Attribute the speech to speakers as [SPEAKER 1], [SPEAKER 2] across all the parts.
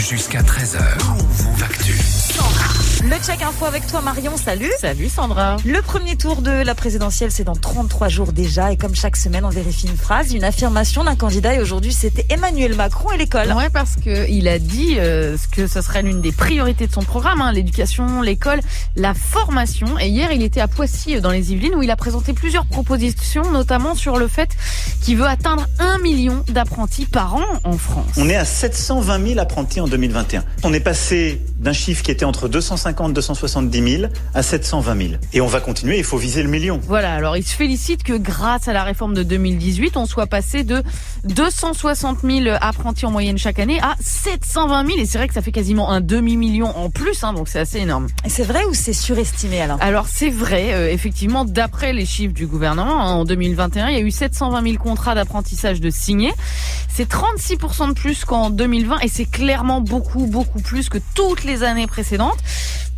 [SPEAKER 1] Jusqu'à 13h, Move Actu.
[SPEAKER 2] Le check info avec toi Marion, salut
[SPEAKER 3] Salut Sandra.
[SPEAKER 2] Le premier tour de la présidentielle, c'est dans 33 jours déjà. Et comme chaque semaine, on vérifie une phrase, une affirmation d'un candidat. Et aujourd'hui, c'était Emmanuel Macron et l'école.
[SPEAKER 3] Ouais, parce que il a dit euh, que ce serait l'une des priorités de son programme, hein, l'éducation, l'école, la formation. Et hier, il était à Poissy, euh, dans les Yvelines, où il a présenté plusieurs propositions, notamment sur le fait qu'il veut atteindre un million d'apprentis par an en France.
[SPEAKER 4] On est à 720 000 apprentis en 2021. On est passé d'un chiffre qui était entre 250 270 000 à 720 000. Et on va continuer, il faut viser le million.
[SPEAKER 3] Voilà, alors il se félicite que grâce à la réforme de 2018, on soit passé de 260 000 apprentis en moyenne chaque année à 720 000. Et c'est vrai que ça fait quasiment un demi-million en plus, hein, donc c'est assez énorme.
[SPEAKER 2] C'est vrai ou c'est surestimé alors
[SPEAKER 3] Alors c'est vrai, euh, effectivement, d'après les chiffres du gouvernement, hein, en 2021, il y a eu 720 000 contrats d'apprentissage de signés. C'est 36% de plus qu'en 2020 et c'est clairement beaucoup, beaucoup plus que toutes les années précédentes.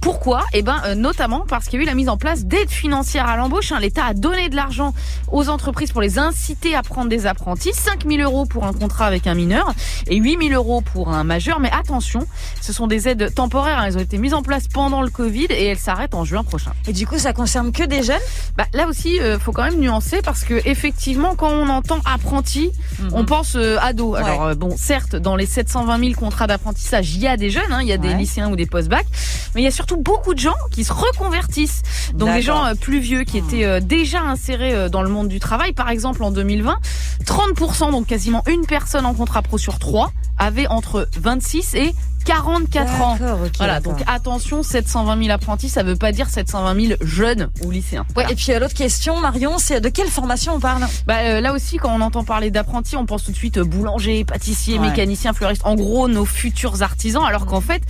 [SPEAKER 3] Pourquoi Eh ben, euh, notamment parce qu'il y a eu la mise en place d'aides financières à l'embauche. Hein. L'État a donné de l'argent aux entreprises pour les inciter à prendre des apprentis. 5 000 euros pour un contrat avec un mineur et 8 000 euros pour un majeur. Mais attention, ce sont des aides temporaires. Hein. Elles ont été mises en place pendant le Covid et elles s'arrêtent en juin prochain.
[SPEAKER 2] Et du coup, ça concerne que des jeunes?
[SPEAKER 3] Bah, là aussi, euh, faut quand même nuancer parce que effectivement, quand on entend apprenti, on pense euh, ado. Alors
[SPEAKER 2] Ouais.
[SPEAKER 3] euh, bon, certes, dans les 720 000 contrats d'apprentissage, il y a des jeunes, hein, il y a des lycéens ou des post-bac, mais il y a surtout beaucoup de gens qui se reconvertissent. Donc des gens euh, plus vieux qui étaient euh, déjà insérés euh, dans le monde du travail. Par exemple, en 2020, 30%, donc quasiment une personne en contrat pro sur trois, avait entre 26 et 44 ans. Voilà, donc attention, 720 000 apprentis, ça veut pas dire 720 000 jeunes ou lycéens.
[SPEAKER 2] Ouais, et puis euh, l'autre question, Marion, c'est de quelle formation on parle?
[SPEAKER 3] Bah, euh, là aussi, quand on entend parler d'apprentis, on pense tout de suite euh, boulanger, pâtissier,
[SPEAKER 2] Ouais.
[SPEAKER 3] mécanicien, fleuriste. En gros, nos futurs artisans. Alors qu'en fait,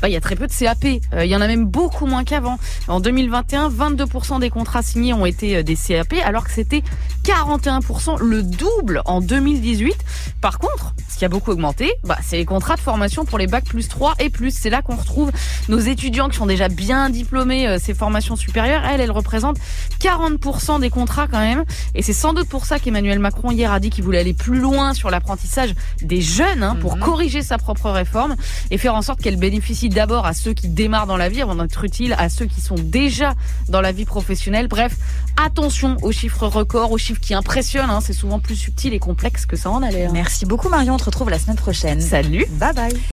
[SPEAKER 3] bah, il y a très peu de CAP. Euh, Il y en a même beaucoup moins qu'avant. En 2021, 22% des contrats signés ont été euh, des CAP, alors que c'était 41%, le double en 2018. Par contre, ce qui a beaucoup augmenté, bah, c'est les contrats de formation pour les bacs plus 3 et plus. C'est là qu'on retrouve nos étudiants qui sont déjà bien diplômés, euh, ces formations supérieures. Elles, elles représentent 40% des contrats quand même. Et c'est sans doute pour ça qu'Emmanuel Macron hier a dit qu'il voulait aller plus loin sur l'apprentissage des jeunes hein, pour corriger sa propre réforme et faire en sorte qu'elle bénéficie d'abord à ceux qui démarrent dans la vie avant d'être utile à ceux qui sont déjà dans la vie professionnelle. Bref, attention aux chiffres records, aux chiffres qui impressionnent. hein. C'est souvent plus subtil et complexe que ça en a l'air.
[SPEAKER 2] Merci beaucoup Marion, on te retrouve la semaine prochaine.
[SPEAKER 3] Salut
[SPEAKER 2] Bye bye